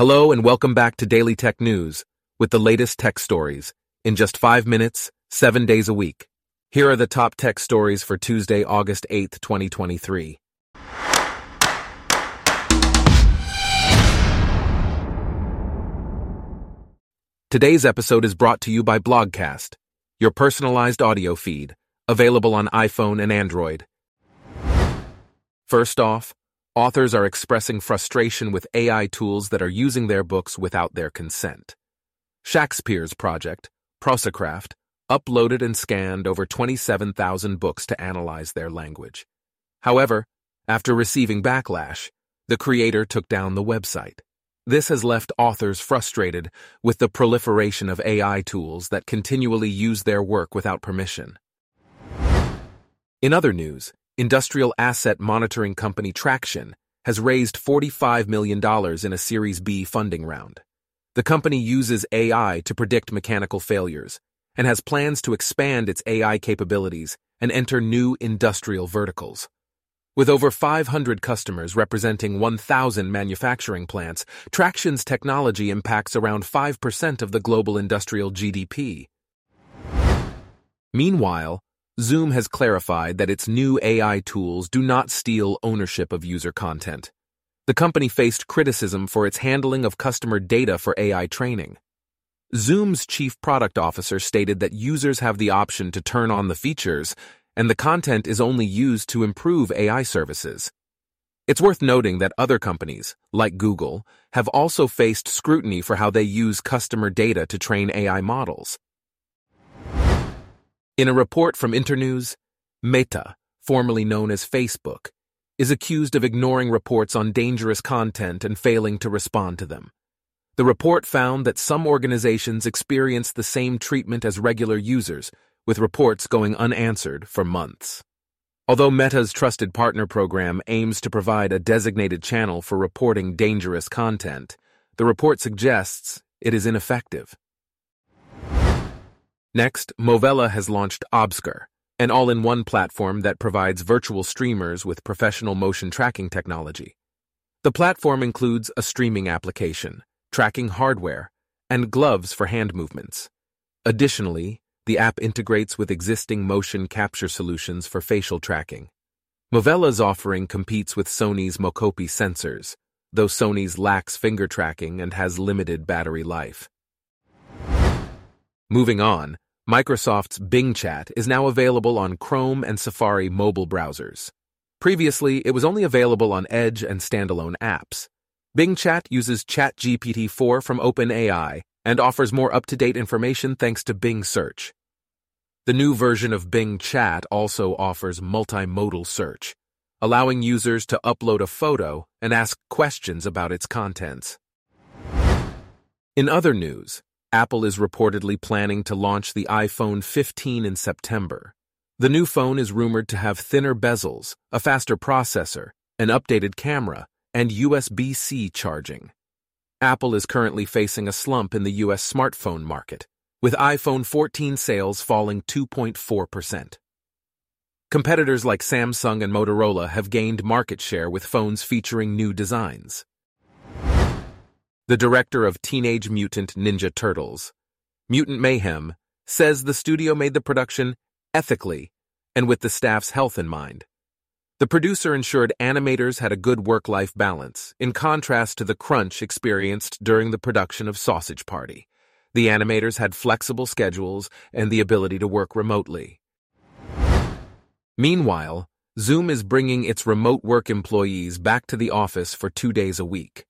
Hello and welcome back to Daily Tech News with the latest tech stories in just five minutes, seven days a week. Here are the top tech stories for Tuesday, August 8th, 2023. Today's episode is brought to you by Blogcast, your personalized audio feed, available on iPhone and Android. First off, authors are expressing frustration with AI tools that are using their books without their consent. Shakespeare's project, Prosecraft, uploaded and scanned over 27,000 books to analyze their language. However, after receiving backlash, the creator took down the website. This has left authors frustrated with the proliferation of AI tools that continually use their work without permission. In other news, industrial asset monitoring company Tractian has raised $45 million in a Series B funding round. The company uses AI to predict mechanical failures and has plans to expand its AI capabilities and enter new industrial verticals. With over 500 customers representing 1,000 manufacturing plants, Tractian's technology impacts around 5% of the global industrial GDP. Meanwhile, Zoom has clarified that its new AI tools do not steal ownership of user content. The company faced criticism for its handling of customer data for AI training. Zoom's chief product officer stated that users have the option to turn on the features and the content is only used to improve AI services. It's worth noting that other companies, like Google, have also faced scrutiny for how they use customer data to train AI models. In a report from Internews, Meta, formerly known as Facebook, is accused of ignoring reports on dangerous content and failing to respond to them. The report found that some organizations experience the same treatment as regular users, with reports going unanswered for months. Although Meta's Trusted Partner program aims to provide a designated channel for reporting dangerous content, the report suggests it is ineffective. Next, Movella has launched Obskur, an all-in-one platform that provides virtual streamers with professional motion tracking technology. The platform includes a streaming application, tracking hardware, and gloves for hand movements. Additionally, the app integrates with existing motion capture solutions for facial tracking. Movella's offering competes with Sony's Mocopi sensors, though Sony's lacks finger tracking and has limited battery life. Moving on, Microsoft's Bing Chat is now available on Chrome and Safari mobile browsers. Previously, it was only available on Edge and standalone apps. Bing Chat uses ChatGPT 4 from OpenAI and offers more up-to-date information thanks to Bing Search. The new version of Bing Chat also offers multimodal search, allowing users to upload a photo and ask questions about its contents. In other news, Apple is reportedly planning to launch the iPhone 15 in September. The new phone is rumored to have thinner bezels, a faster processor, an updated camera, and USB-C charging. Apple is currently facing a slump in the US smartphone market, with iPhone 14 sales falling 2.4%. Competitors like Samsung and Motorola have gained market share with phones featuring new designs. The director of Teenage Mutant Ninja Turtles, Mutant Mayhem, says the studio made the production ethically and with the staff's health in mind. The producer ensured animators had a good work-life balance, in contrast to the crunch experienced during the production of Sausage Party. The animators had flexible schedules and the ability to work remotely. Meanwhile, Zoom is bringing its remote work employees back to the office for two days a week.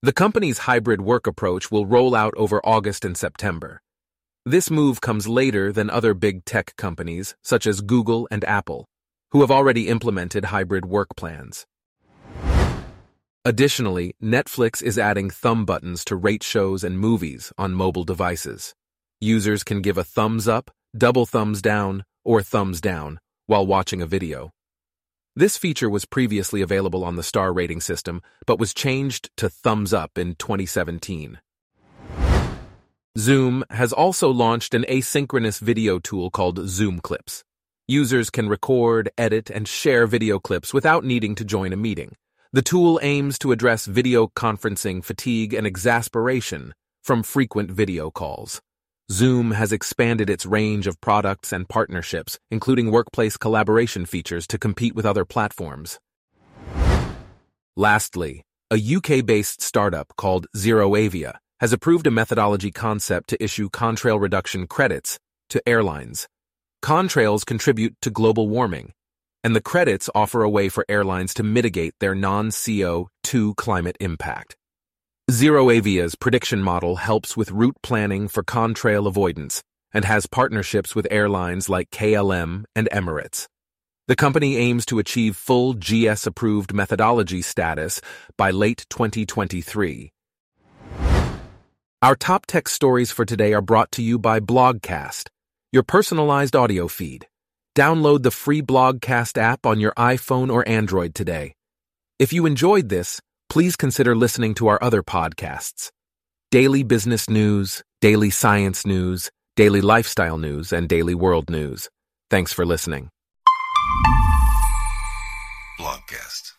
The company's hybrid work approach will roll out over August and September. This move comes later than other big tech companies, such as Google and Apple, who have already implemented hybrid work plans. Additionally, Netflix is adding thumb buttons to rate shows and movies on mobile devices. Users can give a thumbs up, double thumbs down, or thumbs down while watching a video. This feature was previously available on the star rating system, but was changed to thumbs up in 2017. Zoom has also launched an asynchronous video tool called Zoom Clips. Users can record, edit, and share video clips without needing to join a meeting. The tool aims to address video conferencing fatigue and exasperation from frequent video calls. Zoom has expanded its range of products and partnerships, including workplace collaboration features to compete with other platforms. Lastly, a UK-based startup called ZeroAvia has approved a methodology concept to issue contrail reduction credits to airlines. Contrails contribute to global warming, and the credits offer a way for airlines to mitigate their non-CO2 climate impact. ZeroAvia's prediction model helps with route planning for contrail avoidance and has partnerships with airlines like KLM and Emirates. The company aims to achieve full GS-approved methodology status by late 2023. Our top tech stories for today are brought to you by Blogcast, your personalized audio feed. Download the free Blogcast app on your iPhone or Android today. If you enjoyed this, please consider listening to our other podcasts Daily Business News, Daily Science News, Daily Lifestyle News, and Daily World News. Thanks for listening. Blogcast.